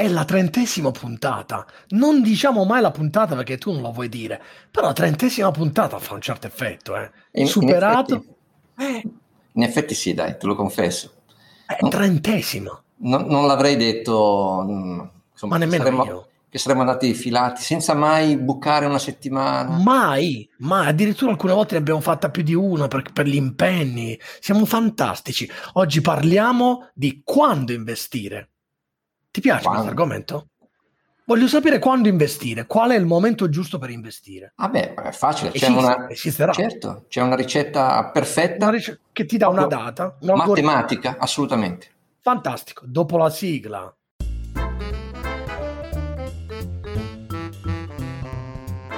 È la trentesima puntata. Non diciamo mai la puntata perché tu non lo vuoi dire, però la trentesima puntata fa un certo effetto, eh. In- Superato. In effetti, in effetti sì, dai, te lo confesso. È No. trentesima. Non, non l'avrei detto, mm, insomma, Ma nemmeno saremmo- io. che saremmo andati filati senza mai bucare una settimana. Mai, mai, addirittura alcune volte ne abbiamo fatta più di una per, per gli impegni. Siamo fantastici. Oggi parliamo di quando investire. Ti piace Quando? questo argomento? Voglio sapere quando investire, qual è il momento giusto per investire. Vabbè, è facile, c'è Esiste, una, esisterà. certo, c'è una ricetta perfetta, Una ric- che ti dà una data, un algoritmo. matematica, assolutamente. Fantastico. Dopo la sigla.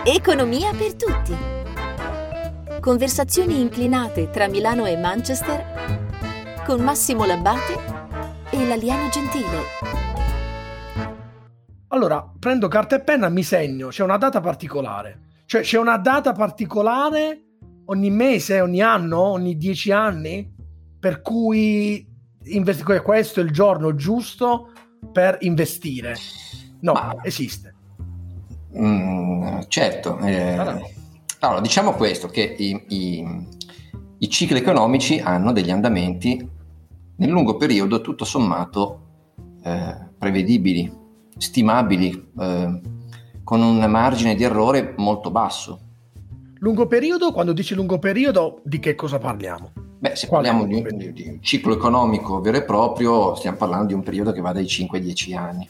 Economia per tutti. Conversazioni inclinate tra Milano e Manchester con Massimo Labbate e l'alieno gentile. Allora, prendo carta e penna, mi segno, c'è una data particolare. Cioè, c'è una data particolare ogni mese, ogni anno, ogni dieci anni, per cui investi- questo è il giorno giusto per investire. No, Ma- esiste. Mm, certo. eh, Allora. allora, diciamo questo, che i, i- i cicli economici hanno degli andamenti nel lungo periodo tutto sommato eh, prevedibili, stimabili, eh, con un margine di errore molto basso. Lungo periodo, quando dici lungo periodo, di che cosa parliamo? Beh, se Quale parliamo di, periodo? di un ciclo economico vero e proprio, stiamo parlando di un periodo che va dai 5 ai 10 anni.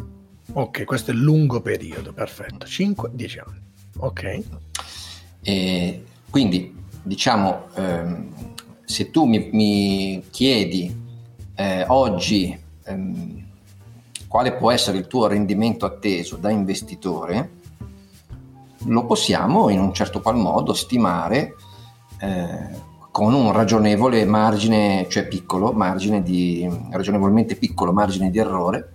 Ok, questo è lungo periodo, perfetto. 5-10 anni. Ok. E quindi, diciamo, ehm, se tu mi, mi chiedi eh, oggi ehm, quale può essere il tuo rendimento atteso da investitore, lo possiamo in un certo qual modo stimare eh, con un ragionevole margine, cioè piccolo, margine di, ragionevolmente piccolo margine di errore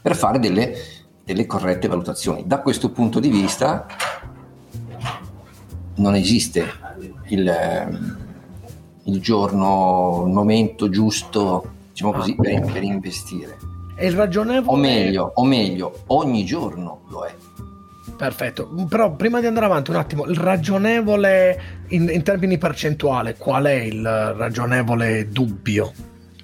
per fare delle, delle corrette valutazioni. Da questo punto di vista non esiste il, il giorno, il momento giusto, diciamo così, per, per investire. Il ragionevole... O meglio, o meglio, ogni giorno lo è. Perfetto, però prima di andare avanti un attimo, il ragionevole in, in termini percentuali, qual è il ragionevole dubbio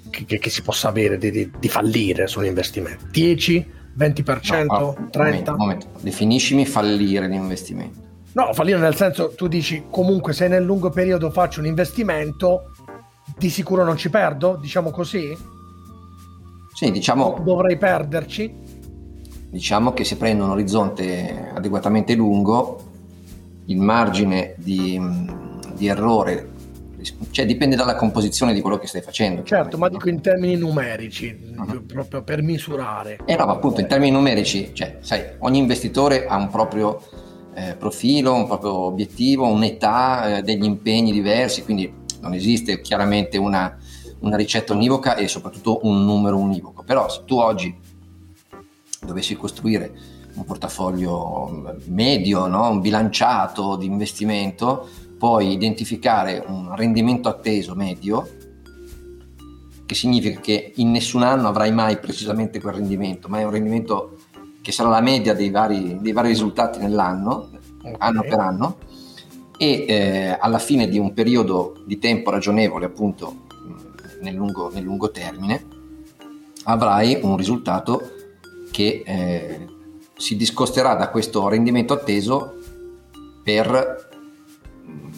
che, che- che si possa avere di, di- di fallire su un investimento? 10, 20%, No, no, un 30%? momento, momento. Definiscimi fallire l'investimento. No, fallire nel senso, tu dici comunque se nel lungo periodo faccio un investimento, di sicuro non ci perdo, diciamo così? Sì, diciamo, Dovrei perderci? diciamo che se prendo un orizzonte adeguatamente lungo, il margine di, di errore, cioè dipende dalla composizione di quello che stai facendo. Certo, ma dico in termini numerici, Mhm. proprio per misurare. Eh no, ma appunto in termini numerici, cioè, sai, ogni investitore ha un proprio eh, profilo, un proprio obiettivo, un'età, eh, degli impegni diversi, quindi non esiste chiaramente una, una ricetta univoca e soprattutto un numero univoco. Però se tu oggi dovessi costruire un portafoglio medio, no? un bilanciato di investimento, puoi identificare un rendimento atteso medio, che significa che in nessun anno avrai mai precisamente quel rendimento, ma è un rendimento che sarà la media dei vari, dei vari risultati nell'anno, Ok. anno per anno, e eh, alla fine di un periodo di tempo ragionevole, appunto nel lungo, nel lungo termine, avrai un risultato che eh, si discosterà da questo rendimento atteso per mh,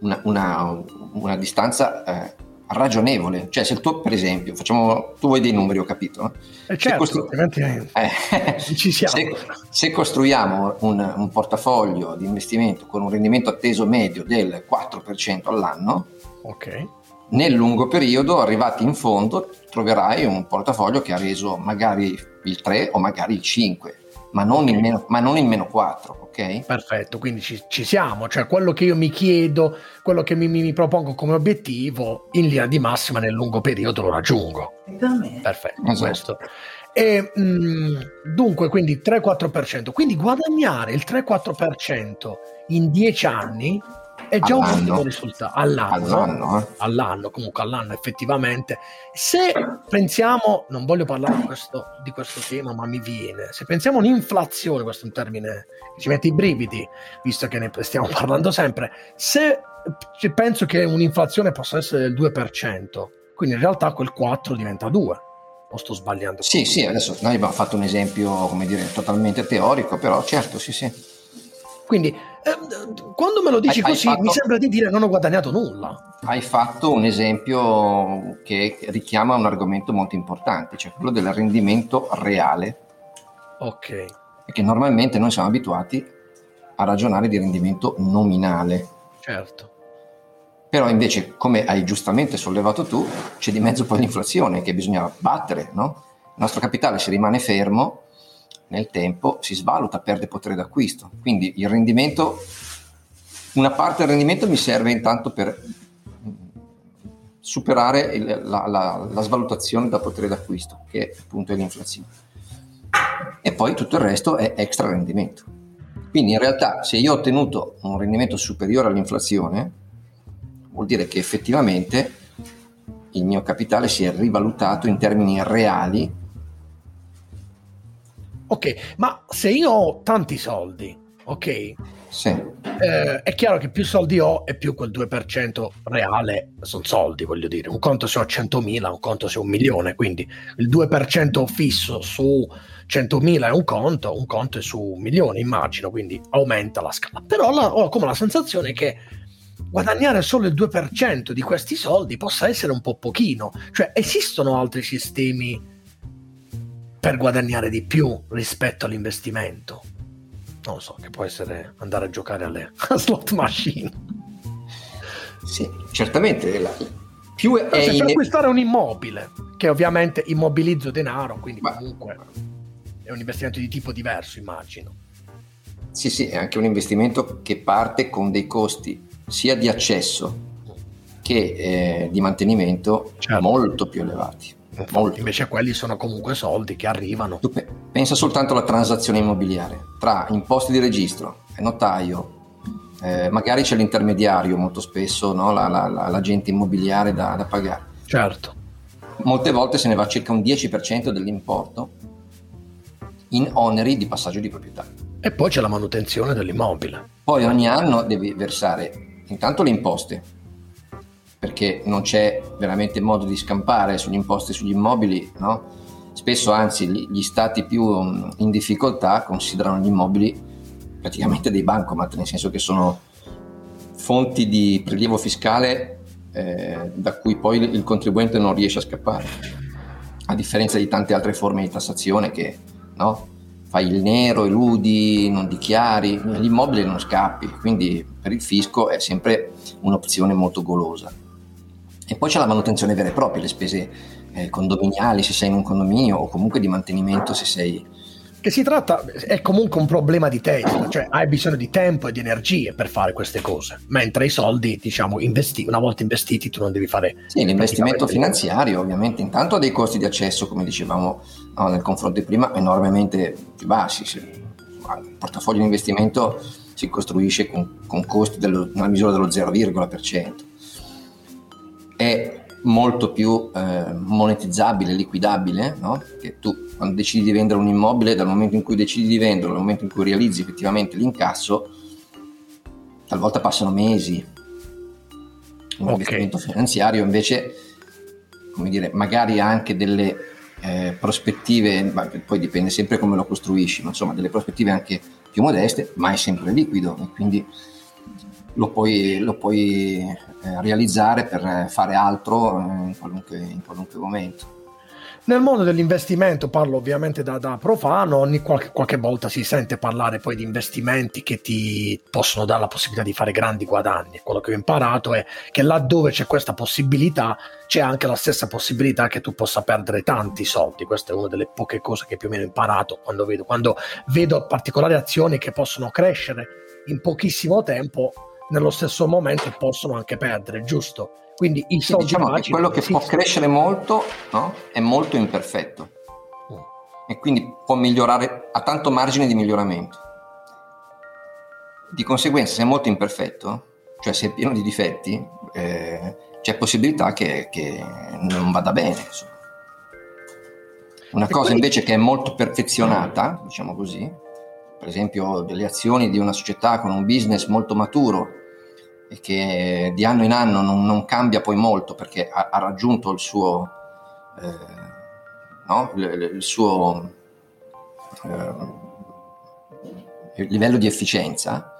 una, una- una distanza eh, ragionevole. Cioè, se tu, per esempio, facciamo, tu vuoi dei numeri, ho capito, no? E certo, costru- altrimenti Eh, ci siamo. Se, se costruiamo un, un portafoglio di investimento con un rendimento atteso medio del 4% all'anno, Ok. Nel lungo periodo, arrivati in fondo, troverai un portafoglio che ha reso magari il 3 o magari il 5, ma non, il, meno, ma non il meno 4, ok? Perfetto, quindi ci, ci siamo, cioè quello che io mi chiedo, quello che mi, mi- mi propongo come obiettivo, in linea di massima nel lungo periodo lo raggiungo. Perfetto, Esatto. questo. E, mh, dunque, quindi 3-4%, quindi guadagnare il 3-4% in 10 anni è già all'anno. un ottimo risultato all'anno, all'anno, eh? all'anno, comunque all'anno effettivamente. Se pensiamo, non voglio parlare di questo, di questo tema, ma mi viene, se pensiamo all'inflazione, questo è un termine che ci mette i brividi, visto che ne stiamo parlando sempre, se penso che un'inflazione possa essere del 2%, quindi in realtà quel 4 diventa 2 o sto sbagliando? Sì, sì, adesso noi abbiamo fatto un esempio, come dire, totalmente teorico, però certo, sì, sì. Quindi, quando me lo dici hai, così, hai fatto, mi sembra di dire non ho guadagnato nulla. Hai fatto un esempio che richiama un argomento molto importante, cioè quello del rendimento reale. Ok. Perché normalmente noi siamo abituati a ragionare di rendimento nominale. Certo. Però invece, come hai giustamente sollevato tu, c'è di mezzo poi l'inflazione che bisogna battere, no? Il nostro capitale se rimane fermo nel tempo si svaluta, perde potere d'acquisto. Quindi il rendimento, una parte del rendimento mi serve intanto per superare il, la, la, la, svalutazione da potere d'acquisto, che appunto è l'inflazione. E poi tutto il resto è extra rendimento. Quindi in realtà se io ho ottenuto un rendimento superiore all'inflazione, vuol dire che effettivamente il mio capitale si è rivalutato in termini reali. Ok, ma se io ho tanti soldi, ok? Sì. Eh, è chiaro che più soldi ho e più quel 2% reale sono soldi, voglio dire. Un conto se ho 100.000, un conto se ho un milione, quindi il 2% fisso su 100.000 è un conto, un conto è su un milione, immagino, quindi aumenta la scala. Però la, ho come la sensazione che guadagnare solo il 2% di questi soldi possa essere un po' pochino. Cioè, esistono altri sistemi per guadagnare di più rispetto all'investimento? Non lo so, che può essere andare a giocare alle slot machine. Sì, certamente. La, più è cioè, in... per acquistare un immobile, che ovviamente immobilizzo denaro, quindi Ma... comunque è un investimento di tipo diverso, immagino. Sì, sì, è anche un investimento che parte con dei costi sia di accesso che eh, di mantenimento certo. molto più elevati. Molto. Invece quelli sono comunque soldi che arrivano. Tu pensa soltanto alla transazione immobiliare, tra imposti di registro, notaio, eh, magari c'è l'intermediario molto spesso, no? la, la, la, l'agente immobiliare da, da pagare. Certo. Molte volte se ne va circa un 10% dell'importo in oneri di passaggio di proprietà. E poi c'è la manutenzione dell'immobile. Poi ogni anno devi versare intanto le imposte, perché non c'è veramente modo di scampare sugli imposti sugli immobili, no? Spesso anzi gli stati più mm, in difficoltà considerano gli immobili praticamente dei bancomat, nel senso che sono fonti di prelievo fiscale eh, da cui poi il contribuente non riesce a scappare, a differenza di tante altre forme di tassazione che no? fai il nero, eludi, non dichiari, l'immobile non scappi, quindi per il fisco è sempre un'opzione molto golosa. E poi c'è la manutenzione vera e propria, le spese eh, condominiali se sei in un condominio o comunque di mantenimento se sei che si tratta, è comunque un problema di testa, cioè hai bisogno di tempo e di energie per fare queste cose, mentre i soldi, diciamo, investi, una volta investiti tu non devi fare... Sì, l'investimento finanziario ovviamente intanto ha dei costi di accesso, come dicevamo no, nel confronto di prima, enormemente più bassi. Il portafoglio di investimento si costruisce con, con costi dello, nella misura dello 0,%. È molto più eh, monetizzabile, liquidabile, no? che tu quando decidi di vendere un immobile, dal momento in cui decidi di venderlo, dal momento in cui realizzi effettivamente l'incasso, talvolta passano mesi. Un okay. investimento finanziario invece, come dire, magari anche delle eh, prospettive, poi dipende sempre come lo costruisci, ma insomma delle prospettive anche più modeste, ma è sempre liquido e quindi lo puoi, lo puoi eh, realizzare per fare altro in qualunque, in qualunque momento. Nel mondo dell'investimento, parlo ovviamente da, da profano, ogni qualche, qualche, volta si sente parlare poi di investimenti che ti possono dare la possibilità di fare grandi guadagni. Quello che ho imparato è che laddove c'è questa possibilità, c'è anche la stessa possibilità che tu possa perdere tanti soldi. Questa è una delle poche cose che più o meno ho imparato quando vedo, quando vedo particolari azioni che possono crescere in pochissimo tempo, nello stesso momento possono anche perdere, giusto? Quindi i soldi diciamo che quello che può crescere molto no? è molto imperfetto mm. e quindi può migliorare, ha tanto margine di miglioramento. Di conseguenza, se è molto imperfetto, cioè se è pieno di difetti, eh, c'è possibilità che, che, non vada bene. Insomma. Una cosa invece che è molto perfezionata, diciamo così, per esempio delle azioni di una società con un business molto maturo e che di anno in anno non, non cambia poi molto perché ha, ha raggiunto il suo, eh, no? il, il, suo eh, il livello di efficienza,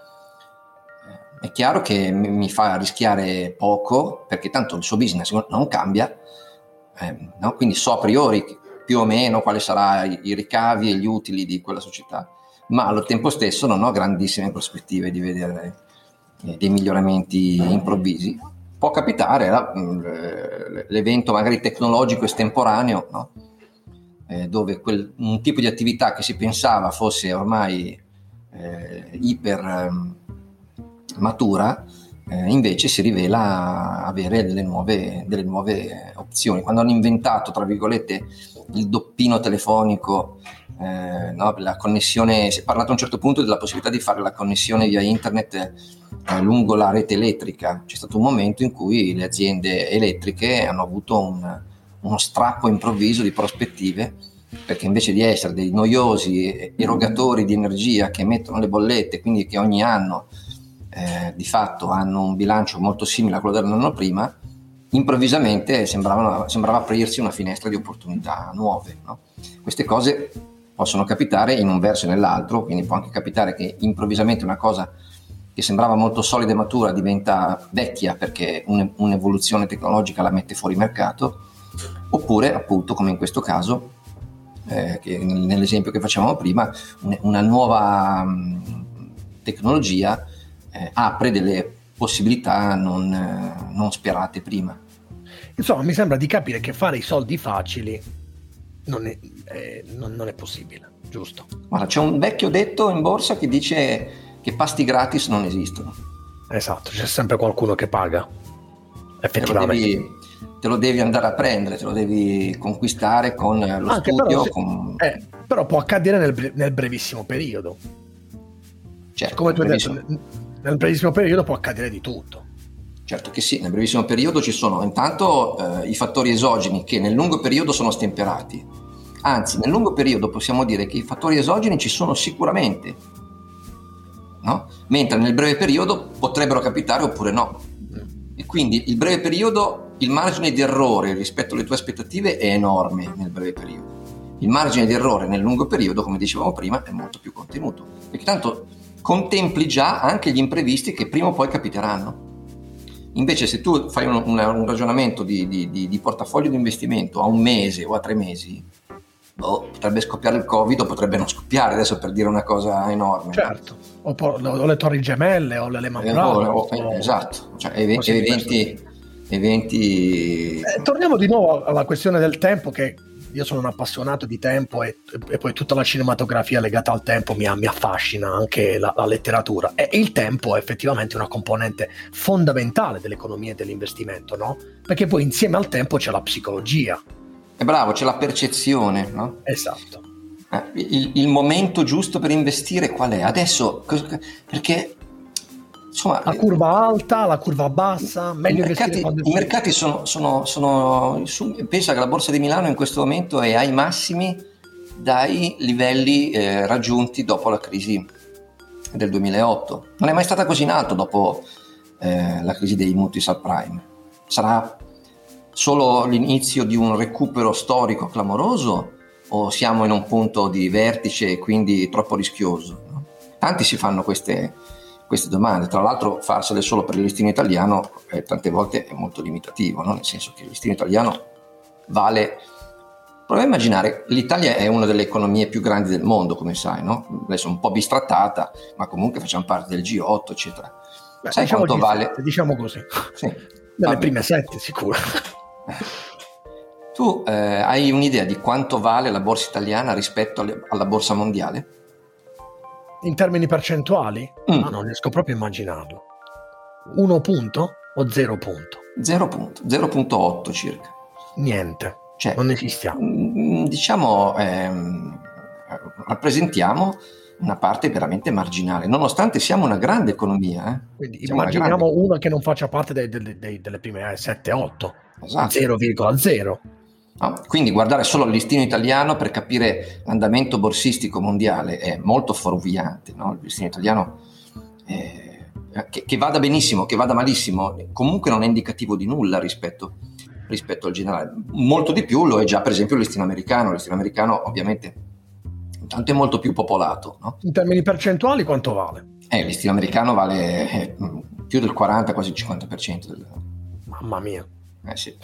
è chiaro che mi fa rischiare poco perché tanto il suo business non cambia, eh, no? quindi so a priori più o meno quali saranno i, i ricavi e gli utili di quella società, ma allo tempo stesso non ho grandissime prospettive di vedere eh, dei miglioramenti improvvisi. Può capitare eh, l'evento magari tecnologico estemporaneo, no? eh, dove quel, un tipo di attività che si pensava fosse ormai eh, iper ehm, matura, eh, invece si rivela avere delle nuove, delle nuove, opzioni. Quando hanno inventato, tra virgolette, il doppino telefonico, eh, no, la connessione, si è parlato a un certo punto della possibilità di fare la connessione via internet eh, lungo la rete elettrica. C'è stato un momento in cui le aziende elettriche hanno avuto un, uno strappo improvviso di prospettive perché invece di essere dei noiosi erogatori di energia che mettono le bollette, quindi che ogni anno eh, di fatto hanno un bilancio molto simile a quello dell'anno prima, improvvisamente sembrava, aprirsi una finestra di opportunità nuove. No? Queste cose possono capitare in un verso e nell'altro, quindi può anche capitare che improvvisamente una cosa che sembrava molto solida e matura diventa vecchia perché un, un'evoluzione tecnologica la mette fuori mercato, oppure appunto come in questo caso, eh, che nell'esempio che facevamo prima, una nuova tecnologia eh, apre delle possibilità non, eh, non, sperate prima. Insomma, mi sembra di capire che fare i soldi facili non è, eh, non, non è possibile, giusto? Guarda, c'è un vecchio detto in borsa che dice che pasti gratis non esistono. Esatto, c'è sempre qualcuno che paga. Effettivamente. Te lo devi, te lo devi andare a prendere, te lo devi conquistare con lo Anche studio. Però, se, con... eh, però può accadere nel, nel brevissimo periodo. Certo, Come tu hai detto, nel brevissimo periodo può accadere di tutto. Certo che sì, nel brevissimo periodo ci sono intanto eh, i fattori esogeni che nel lungo periodo sono stemperati. Anzi, nel lungo periodo possiamo dire che i fattori esogeni ci sono sicuramente, no? mentre nel breve periodo potrebbero capitare oppure no. E quindi il breve periodo, il margine di errore rispetto alle tue aspettative è enorme nel breve periodo. Il margine di errore nel lungo periodo, come dicevamo prima, è molto più contenuto. Perché tanto contempli già anche gli imprevisti che prima o poi capiteranno. Invece se tu fai un, un, un ragionamento di, di, di, di, portafoglio di investimento a un mese o a tre mesi, boh, potrebbe scoppiare il Covid o potrebbe non scoppiare, adesso per dire una cosa enorme. Certo, o, o le torri gemelle o le Lehman eh, Brothers. Eh, esatto, cioè, ev- eventi... eventi... Eh, torniamo di nuovo alla questione del tempo che io sono un appassionato di tempo e, e, poi tutta la cinematografia legata al tempo mi, mi affascina, anche la, la, letteratura. E il tempo è effettivamente una componente fondamentale dell'economia e dell'investimento, no? Perché poi insieme al tempo c'è la psicologia. È bravo, c'è la percezione, no? Esatto. Eh, il, il, momento giusto per investire qual è? Adesso, perché Insomma, la curva alta, la curva bassa, meglio I mercati, i mercati sono, sono, sono su, pensa che la borsa di Milano in questo momento è ai massimi dai livelli eh, raggiunti dopo la crisi del 2008. Non è mai stata così in alto dopo eh, la crisi dei mutui subprime. Sarà solo l'inizio di un recupero storico clamoroso o siamo in un punto di vertice e quindi troppo rischioso? No? Tanti si fanno queste, queste domande. Tra l'altro farsele solo per il listino italiano eh, tante volte è molto limitativo, no? nel senso che il listino italiano vale... Prova a immaginare, l'Italia è una delle economie più grandi del mondo, come sai, no? adesso un po' bistrattata, ma comunque facciamo parte del G8, eccetera. Beh, sai diciamo quanto vale? Diciamo così. Sì. Nelle prime sette, sicuro. Tu eh, hai un'idea di quanto vale la borsa italiana rispetto alle, alla borsa mondiale? In termini percentuali? Mm. Ma non riesco proprio a immaginarlo. 1 punto o 0 punto? 0 punto, 0.8 circa. Niente, cioè, non esistiamo. Mm, diciamo, ehm, rappresentiamo una parte veramente marginale, nonostante siamo una grande economia. Eh? Quindi siamo immaginiamo una, una, che non faccia parte dei, dei, dei, delle prime 7-8, esatto. 0,0. No, quindi guardare solo il listino italiano per capire l'andamento borsistico mondiale è molto fuorviante. No? Il listino italiano, eh, che, che, vada benissimo, che vada malissimo, comunque non è indicativo di nulla rispetto, rispetto al generale. Molto di più lo è già per esempio il listino americano. Il listino americano ovviamente intanto è molto più popolato. No? In termini percentuali quanto vale? Eh, il listino americano vale eh, più del 40, quasi il 50%. Del... Mamma mia. Eh sì.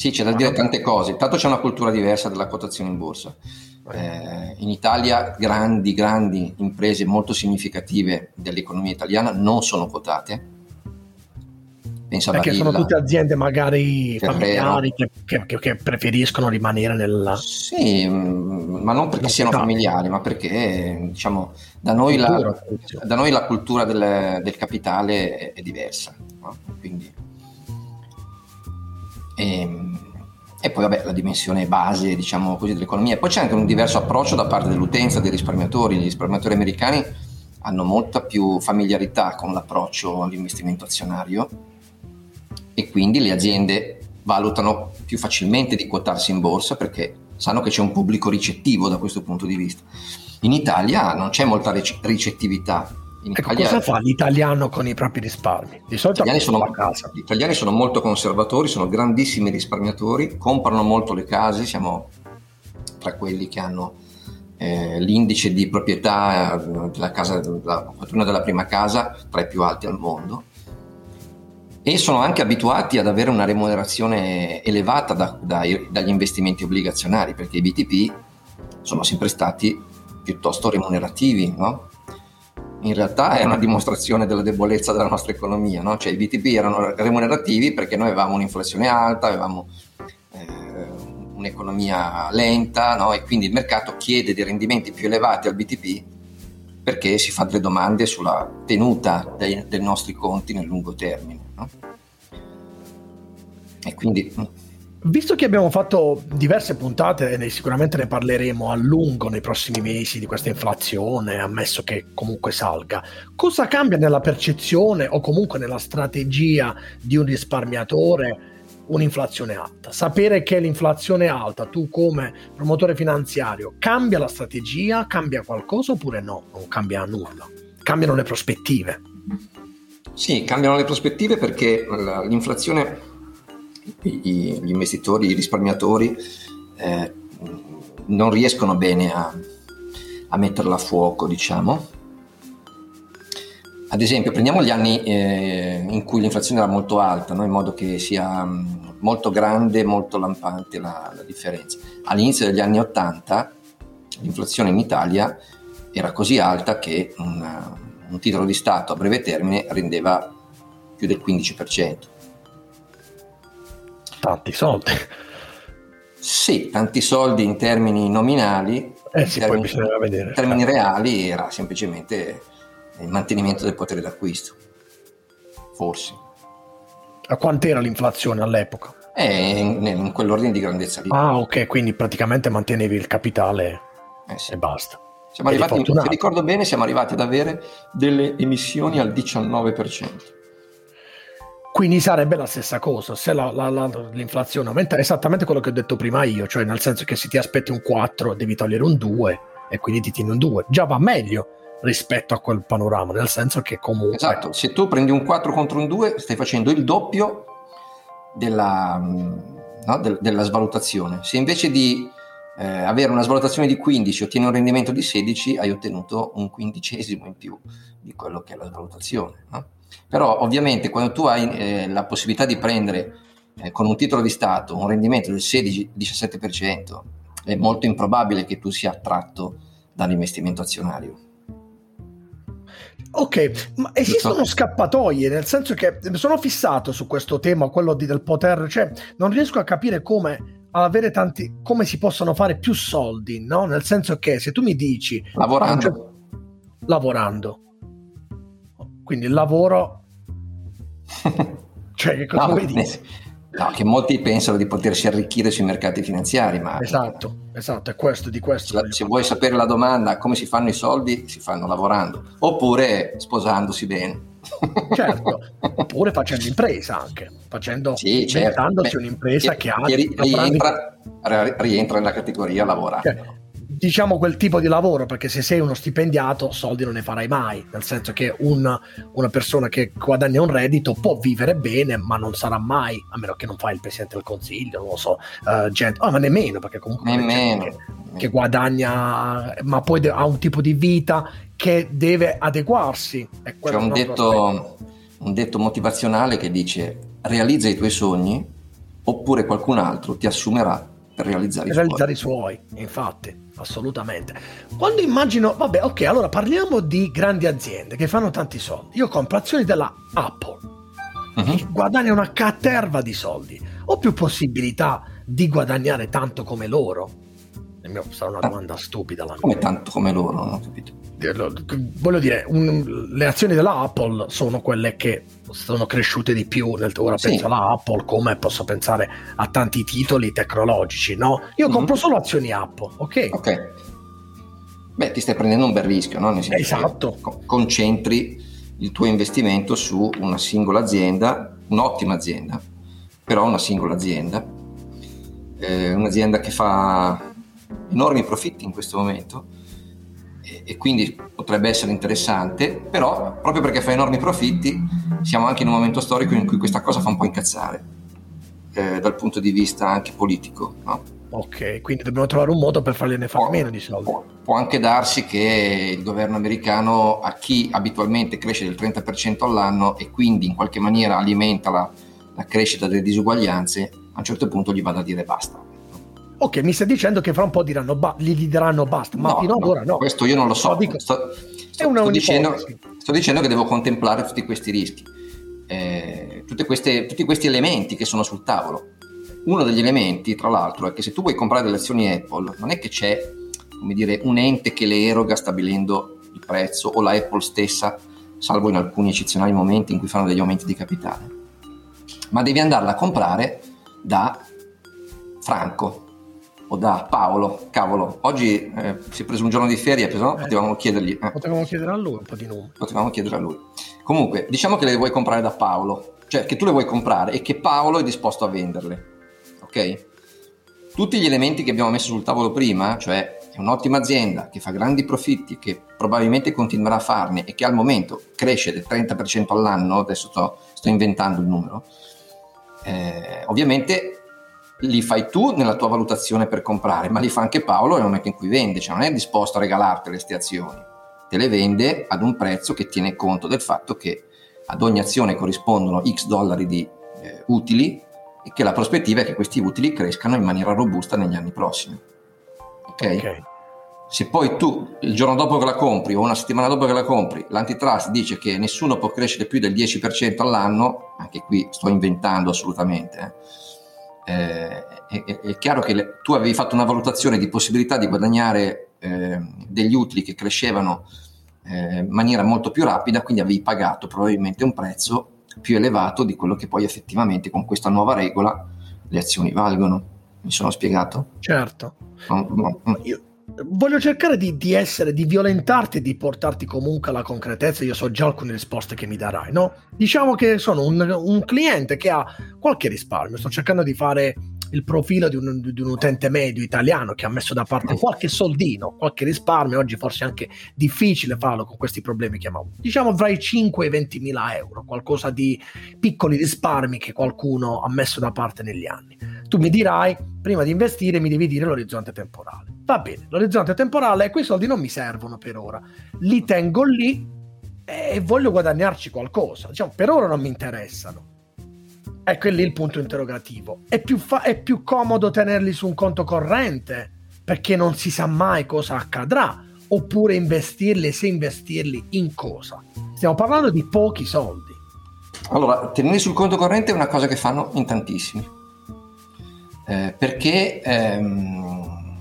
Sì, c'è da dire tante cose. Intanto c'è una cultura diversa della quotazione in borsa. Eh, in Italia grandi, grandi imprese molto significative dell'economia italiana non sono quotate. Pensa Perché Barilla, sono tutte aziende magari familiari che, che, che, preferiscono rimanere nella... Sì, mm, ma non perché siano familiari, ma perché diciamo, da, noi la, da noi la cultura del, del capitale è, è diversa. No? Quindi e, ehm, e, poi vabbè la dimensione base diciamo così dell'economia. Poi c'è anche un diverso approccio da parte dell'utenza, dei risparmiatori. Gli risparmiatori americani hanno molta più familiarità con l'approccio all'investimento azionario e quindi le aziende valutano più facilmente di quotarsi in borsa perché sanno che c'è un pubblico ricettivo da questo punto di vista. In Italia non c'è molta ricettività in ecco, Italia, cosa fa l'italiano con i propri risparmi? Di solito gli italiani, sono, casa. gli italiani sono molto conservatori, sono grandissimi risparmiatori, comprano molto le case, siamo tra quelli che hanno eh, l'indice di proprietà eh, della casa, della fortuna della prima casa tra i più alti al mondo e sono anche abituati ad avere una remunerazione elevata da, da, dagli investimenti obbligazionari perché i BTP sono sempre stati piuttosto remunerativi, no? In realtà è una dimostrazione della debolezza della nostra economia, no? cioè i BTP erano remunerativi perché noi avevamo un'inflazione alta, avevamo eh, un'economia lenta no? e quindi il mercato chiede dei rendimenti più elevati al BTP perché si fa delle domande sulla tenuta dei, dei nostri conti nel lungo termine. No? E quindi Visto che abbiamo fatto diverse puntate e sicuramente ne parleremo a lungo nei prossimi mesi di questa inflazione, ammesso che comunque salga, cosa cambia nella percezione o comunque nella strategia di un risparmiatore un'inflazione alta? Sapere che l'inflazione è alta, tu come promotore finanziario, cambia la strategia, cambia qualcosa oppure no? Non cambia nulla, cambiano le prospettive. Sì, cambiano le prospettive perché l'inflazione i, gli investitori, i risparmiatori eh, non riescono bene a, a, metterla a fuoco, diciamo. Ad esempio, prendiamo gli anni eh, in cui l'inflazione era molto alta, no? in modo che sia mm, molto grande, molto lampante la, la differenza. All'inizio degli anni 80 l'inflazione in Italia era così alta che una, un titolo di Stato a breve termine rendeva più del 15% tanti soldi. Sì, tanti soldi in termini nominali, eh sì, in termini, vedere, in termini certo. reali era semplicemente il mantenimento del potere d'acquisto, forse. A quant'era l'inflazione all'epoca? Eh, in, in quell'ordine di grandezza lì. Ah, ok, quindi praticamente mantenevi il capitale eh sì. e basta. Siamo arrivati, se ricordo bene, siamo arrivati ad avere delle emissioni al 19%. Quindi sarebbe la stessa cosa, se la, la, la, l'inflazione aumenta, è esattamente quello che ho detto prima io, cioè nel senso che se ti aspetti un 4 devi togliere un 2 e quindi ti tieni un 2, già va meglio rispetto a quel panorama, nel senso che comunque... Esatto, se tu prendi un 4 contro un 2 stai facendo il doppio della, no, de, della svalutazione, se invece di eh, avere una svalutazione di 15 ottieni un rendimento di 16 hai ottenuto un quindicesimo in più di quello che è la svalutazione. No? Però ovviamente quando tu hai eh, la possibilità di prendere eh, con un titolo di Stato un rendimento del 16-17%, è molto improbabile che tu sia attratto dall'investimento azionario. Ok, ma esistono scappatoie, nel senso che sono fissato su questo tema, quello di, del poter, cioè non riesco a capire come avere tanti, come si possono fare più soldi, no? Nel senso che se tu mi dici... Lavorando. Cioè, lavorando. Quindi il lavoro... cioè, che cosa no, vuoi dire? No, che molti pensano di potersi arricchire sui mercati finanziari, ma... Esatto, esatto, è questo, di questo. Se, se vuoi sapere la domanda, come si fanno i soldi, si fanno lavorando, oppure sposandosi bene. Certo, oppure facendo impresa anche, facendo, sì, certo. Beh, un'impresa che, che ha... Rientra, rientra nella categoria lavorare. Certo diciamo quel tipo di lavoro perché se sei uno stipendiato soldi non ne farai mai nel senso che un, una persona che guadagna un reddito può vivere bene ma non sarà mai a meno che non fai il presidente del consiglio non lo so uh, gente, oh, ma nemmeno perché comunque nemmeno. Che, che, guadagna ma poi ha un tipo di vita che deve adeguarsi c'è un detto, un detto motivazionale che dice realizza i tuoi sogni oppure qualcun altro ti assumerà per realizzare, per i, realizzare suoi. i suoi infatti assolutamente. Quando immagino, vabbè, ok, allora parliamo di grandi aziende che fanno tanti soldi. Io compro azioni della Apple, uh-huh. che guadagna una caterva di soldi. Ho più possibilità di guadagnare tanto come loro? Sarà una domanda stupida. La come tanto come loro? Non ho capito. Voglio dire, un, le azioni della Apple sono quelle che sono cresciute di più. Nel, ora sì. penso alla Apple, come posso pensare a tanti titoli tecnologici, no? Io mm-hmm. compro solo azioni Apple, ok? Ok. Beh, ti stai prendendo un bel rischio, no? Nel senso esatto. concentri il tuo investimento su una singola azienda, un'ottima azienda, però una singola azienda, eh, un'azienda che fa enormi profitti in questo momento e, quindi potrebbe essere interessante, però proprio perché fa enormi profitti siamo anche in un momento storico in cui questa cosa fa un po' incazzare eh, dal punto di vista anche politico. No? Ok, quindi dobbiamo trovare un modo per fargliene fare può, meno di soldi. Può, può, anche darsi che il governo americano a chi abitualmente cresce del 30% all'anno e quindi in qualche maniera alimenta la, la crescita delle disuguaglianze, a un certo punto gli vada a dire basta Ok, mi stai dicendo che fra un po' diranno ba- gli diranno basta, ma no, fino ad ora no. Questo io non lo so. No, dico, sto, sto, sto, dicendo, sto, dicendo, che devo contemplare tutti questi rischi, eh, queste, tutti questi elementi che sono sul tavolo. Uno degli elementi, tra l'altro, è che se tu vuoi comprare delle azioni Apple, non è che c'è come dire, un ente che le eroga stabilendo il prezzo o la Apple stessa, salvo in alcuni eccezionali momenti in cui fanno degli aumenti di capitale, ma devi andarla a comprare da Franco, o da Paolo, cavolo, oggi eh, si è preso un giorno di ferie, però eh, potevamo chiedergli. Eh. Potevamo chiedere a lui un po' di nomi. Potevamo chiedere a lui. Comunque, diciamo che le vuoi comprare da Paolo, cioè che tu le vuoi comprare e che Paolo è disposto a venderle, ok? Tutti gli elementi che abbiamo messo sul tavolo prima, cioè è un'ottima azienda che fa grandi profitti, che probabilmente continuerà a farne e che al momento cresce del 30% all'anno, adesso sto, sto inventando il numero, eh, ovviamente li fai tu nella tua valutazione per comprare, ma li fa anche Paolo nel momento in cui vende, cioè non è disposto a regalarti queste azioni, te le vende ad un prezzo che tiene conto del fatto che ad ogni azione corrispondono x dollari di eh, utili e che la prospettiva è che questi utili crescano in maniera robusta negli anni prossimi. Ok? okay. Se poi tu il giorno dopo che la compri o una settimana dopo che la compri, l'antitrust dice che nessuno può crescere più del 10% all'anno, anche qui sto inventando assolutamente, eh, eh, è, è, chiaro che le, tu avevi fatto una valutazione di possibilità di guadagnare eh, degli utili che crescevano eh, in maniera molto più rapida, quindi avevi pagato probabilmente un prezzo più elevato di quello che poi effettivamente con questa nuova regola le azioni valgono. Mi sono spiegato? Certo. No, no, no. Io, voglio cercare di, di, essere, di violentarti e di portarti comunque alla concretezza. Io so già alcune risposte che mi darai, no? Diciamo che sono un, un cliente che ha qualche risparmio. Sto cercando di fare il profilo di un, di un, utente medio italiano che ha messo da parte qualche soldino, qualche risparmio. Oggi forse è anche difficile farlo con questi problemi che abbiamo. Diciamo tra i 5 e i 20 mila euro, qualcosa di piccoli risparmi che qualcuno ha messo da parte negli anni. Tu mi dirai, prima di investire mi devi dire l'orizzonte temporale. Va bene, l'orizzonte temporale e quei soldi non mi servono per ora. Li tengo lì e voglio guadagnarci qualcosa. Diciamo, per ora non mi interessano. Ecco è lì il punto interrogativo. È più, fa- è più comodo tenerli su un conto corrente perché non si sa mai cosa accadrà oppure investirli se investirli in cosa. Stiamo parlando di pochi soldi. Allora, tenerli sul conto corrente è una cosa che fanno in tantissimi eh, perché ehm,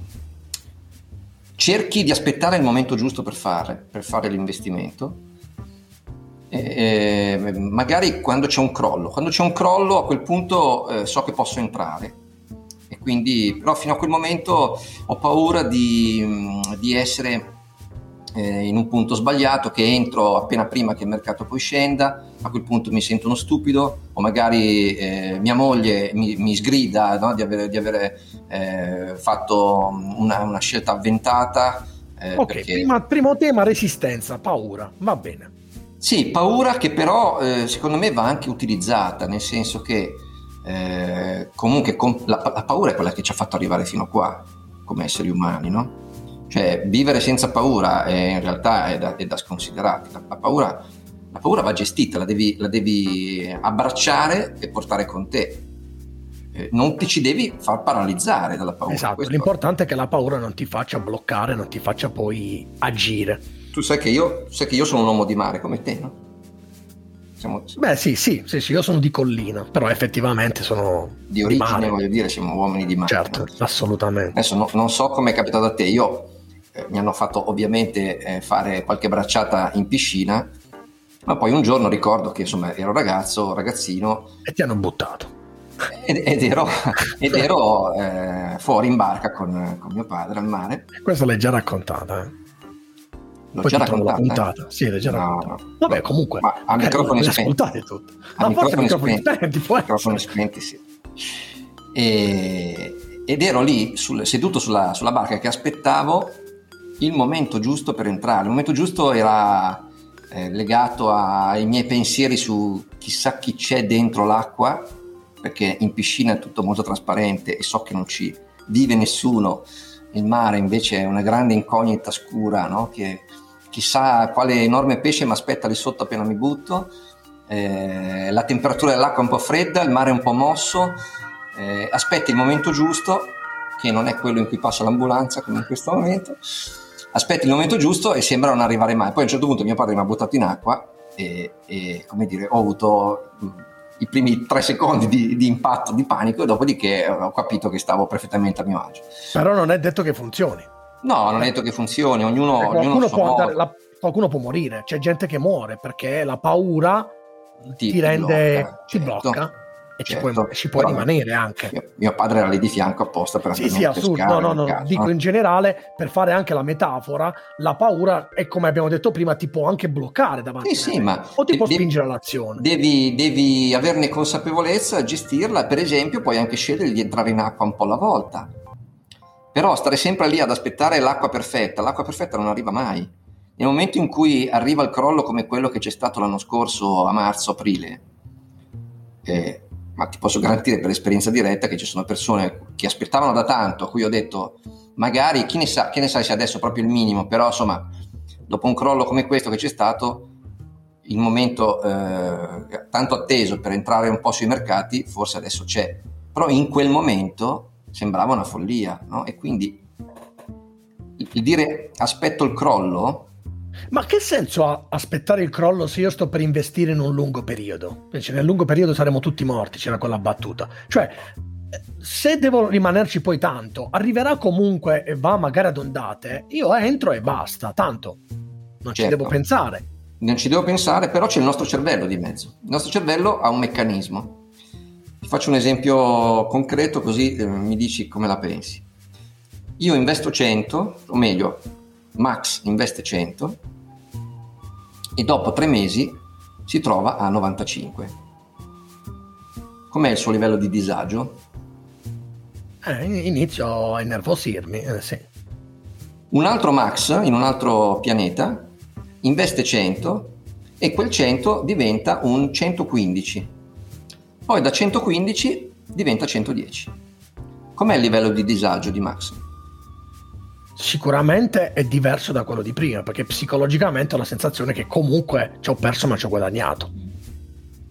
cerchi di aspettare il momento giusto per fare, per fare l'investimento eh, magari quando c'è un crollo. Quando c'è un crollo a quel punto eh, so che posso entrare. E quindi, però fino a quel momento ho paura di, di essere eh, in un punto sbagliato, che entro appena prima che il mercato poi scenda, a quel punto mi sento uno stupido o magari eh, mia moglie mi, mi sgrida no, di avere, di avere eh, fatto una, una, scelta avventata. Eh, ok, perché... prima, primo tema resistenza, paura, va bene. Sì, paura che però eh, secondo me va anche utilizzata, nel senso che eh, comunque com- la, la, paura è quella che ci ha fatto arrivare fino a qua come esseri umani, no? Cioè vivere senza paura è, in realtà è da, è da sconsiderati. La, la, paura, la, paura, va gestita, la devi, la devi abbracciare e portare con te. Eh, non ti ci devi far paralizzare dalla paura. Esatto, Questo l'importante è che la paura non ti faccia bloccare, non ti faccia poi agire tu sai che io, sai che io sono un uomo di mare come te, no? Siamo... Beh, sì, sì, sì, sì, io sono di collina, però effettivamente sono di origine, di voglio dire, siamo uomini di mare. Certo, no? assolutamente. Adesso no, non so come è capitato a te, io eh, mi hanno fatto ovviamente eh, fare qualche bracciata in piscina, ma poi un giorno ricordo che insomma ero ragazzo, ragazzino. E ti hanno buttato. Ed, ed ero, ed ero eh, fuori in barca con, con, mio padre al mare. Questo l'hai già raccontata, eh? L'ho Poi già raccontata? puntata. Sì, l'hai già no, raccontata. No. Vabbè, comunque. Ma a microfoni spenti. A microfoni, microfoni spenti. spenti microfoni spenti, sì. E, ed ero lì sul, seduto sulla, sulla, barca che aspettavo il momento giusto per entrare. Il momento giusto era eh, legato ai miei pensieri su chissà chi c'è dentro l'acqua, perché in piscina è tutto molto trasparente e so che non ci vive nessuno. Il mare invece è una grande incognita scura no? che chissà quale enorme pesce mi aspetta lì sotto appena mi butto. Eh, la temperatura dell'acqua è un po' fredda, il mare è un po' mosso. Eh, aspetti il momento giusto, che non è quello in cui passa l'ambulanza come in questo momento. Aspetti il momento giusto e sembra non arrivare mai. Poi a un certo punto mio padre mi ha buttato in acqua e, e come dire, ho avuto i primi tre secondi di, di, impatto, di panico, e dopodiché ho capito che stavo perfettamente a mio agio. Però non è detto che funzioni. No, non è detto che funzioni, ognuno, ognuno può, andare, la, qualcuno può morire, c'è gente che muore perché la paura ti, ti rende, blocca, ti certo, blocca e certo. ci puoi, ci puoi rimanere anche. Mio, mio, padre era lì di fianco apposta per Sì, sì, assurdo. No, no, no, dico no? in generale, per fare anche la metafora, la paura è come abbiamo detto prima, ti può anche bloccare davanti sì, sì, ma o ti può spingere all'azione. Devi, devi averne consapevolezza, gestirla, per esempio, puoi anche scegliere di entrare in acqua un po' alla volta però stare sempre lì ad aspettare l'acqua perfetta, l'acqua perfetta non arriva mai. Nel momento in cui arriva il crollo come quello che c'è stato l'anno scorso a marzo-aprile, eh, ma ti posso garantire per esperienza diretta che ci sono persone che aspettavano da tanto, a cui ho detto magari chi ne sa, chi ne sa se adesso è proprio il minimo, però insomma dopo un crollo come questo che c'è stato, il momento eh, tanto atteso per entrare un po' sui mercati forse adesso c'è, però in quel momento sembrava una follia, no? E quindi il dire aspetto il crollo. Ma che senso ha aspettare il crollo se io sto per investire in un lungo periodo? Invece nel lungo periodo saremo tutti morti, c'era quella battuta. Cioè, se devo rimanerci poi tanto, arriverà comunque e va magari ad ondate, io entro e basta, tanto non certo. ci devo pensare. Non ci devo pensare, però c'è il nostro cervello di mezzo. Il nostro cervello ha un meccanismo ti faccio un esempio concreto così eh, mi dici come la pensi. Io investo 100, o meglio, Max investe 100 e dopo tre mesi si trova a 95. Com'è il suo livello di disagio? Eh, inizio a innervosirmi, eh, sì. Un altro Max in un altro pianeta investe 100 e quel 100 diventa un 115 poi da 115 diventa 110. Com'è il livello di disagio di Max? Sicuramente è diverso da quello di prima, perché psicologicamente ho la sensazione che comunque ci ho perso ma ci ho guadagnato.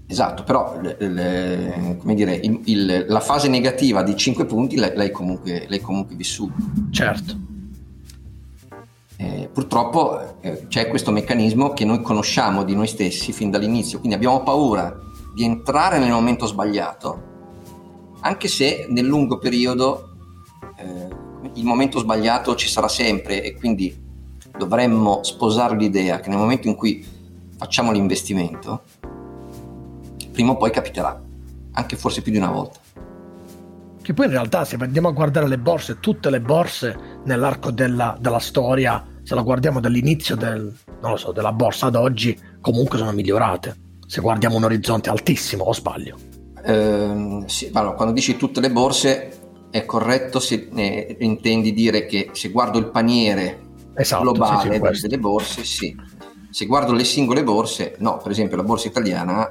Esatto, però le, le, dire, il, il, la fase negativa di 5 punti l'hai, comunque, l'hai comunque vissuta. Certo. Eh, purtroppo eh, c'è questo meccanismo che noi conosciamo di noi stessi fin dall'inizio, quindi abbiamo paura di entrare nel momento sbagliato, anche se nel lungo periodo eh, il momento sbagliato ci sarà sempre e quindi dovremmo sposare l'idea che nel momento in cui facciamo l'investimento, prima o poi capiterà, anche forse più di una volta. Che poi in realtà se andiamo a guardare le borse, tutte le borse nell'arco della, della storia, se la guardiamo dall'inizio del, so, della borsa ad oggi, comunque sono migliorate. Se guardiamo un orizzonte altissimo, o sbaglio? Eh, sì, allora, quando dici tutte le borse è corretto se eh, intendi dire che se guardo il paniere esatto, globale sì, delle borse, sì. Se guardo le singole borse, no, per esempio la borsa italiana,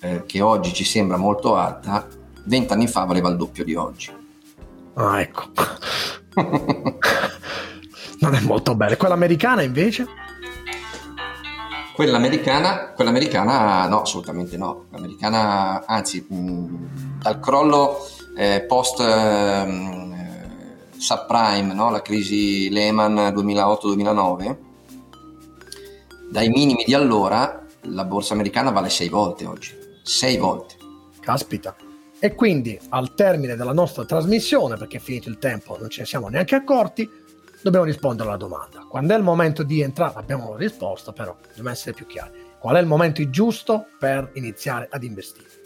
eh, che oggi ci sembra molto alta, vent'anni fa valeva il doppio di oggi. Ah, ecco. non è molto bene. Quella americana invece? Quella americana, quella americana no, assolutamente no. L'americana, anzi, mh, dal crollo eh, post eh, subprime, no? la crisi Lehman 2008-2009, dai minimi di allora la borsa americana vale sei volte oggi. Sei volte. Caspita. E quindi al termine della nostra trasmissione, perché è finito il tempo, non ce ne siamo neanche accorti, dobbiamo rispondere alla domanda. Quando è il momento di entrare? Abbiamo risposto, però dobbiamo essere più chiari. Qual è il momento giusto per iniziare ad investire?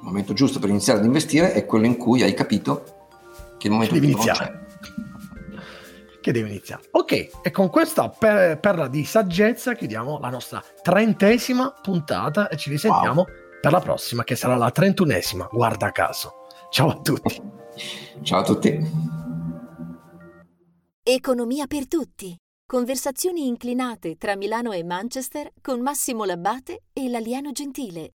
Il momento giusto per iniziare ad investire è quello in cui hai capito che il momento devi iniziare. Che devi iniziare. Ok, e con questa per- perla di saggezza chiudiamo la nostra trentesima puntata e ci risentiamo wow. per la prossima, che sarà la trentunesima, guarda caso. Ciao a tutti. Ciao a tutti. Economia per tutti. Conversazioni inclinate tra Milano e Manchester con Massimo Labbate e l'alieno gentile.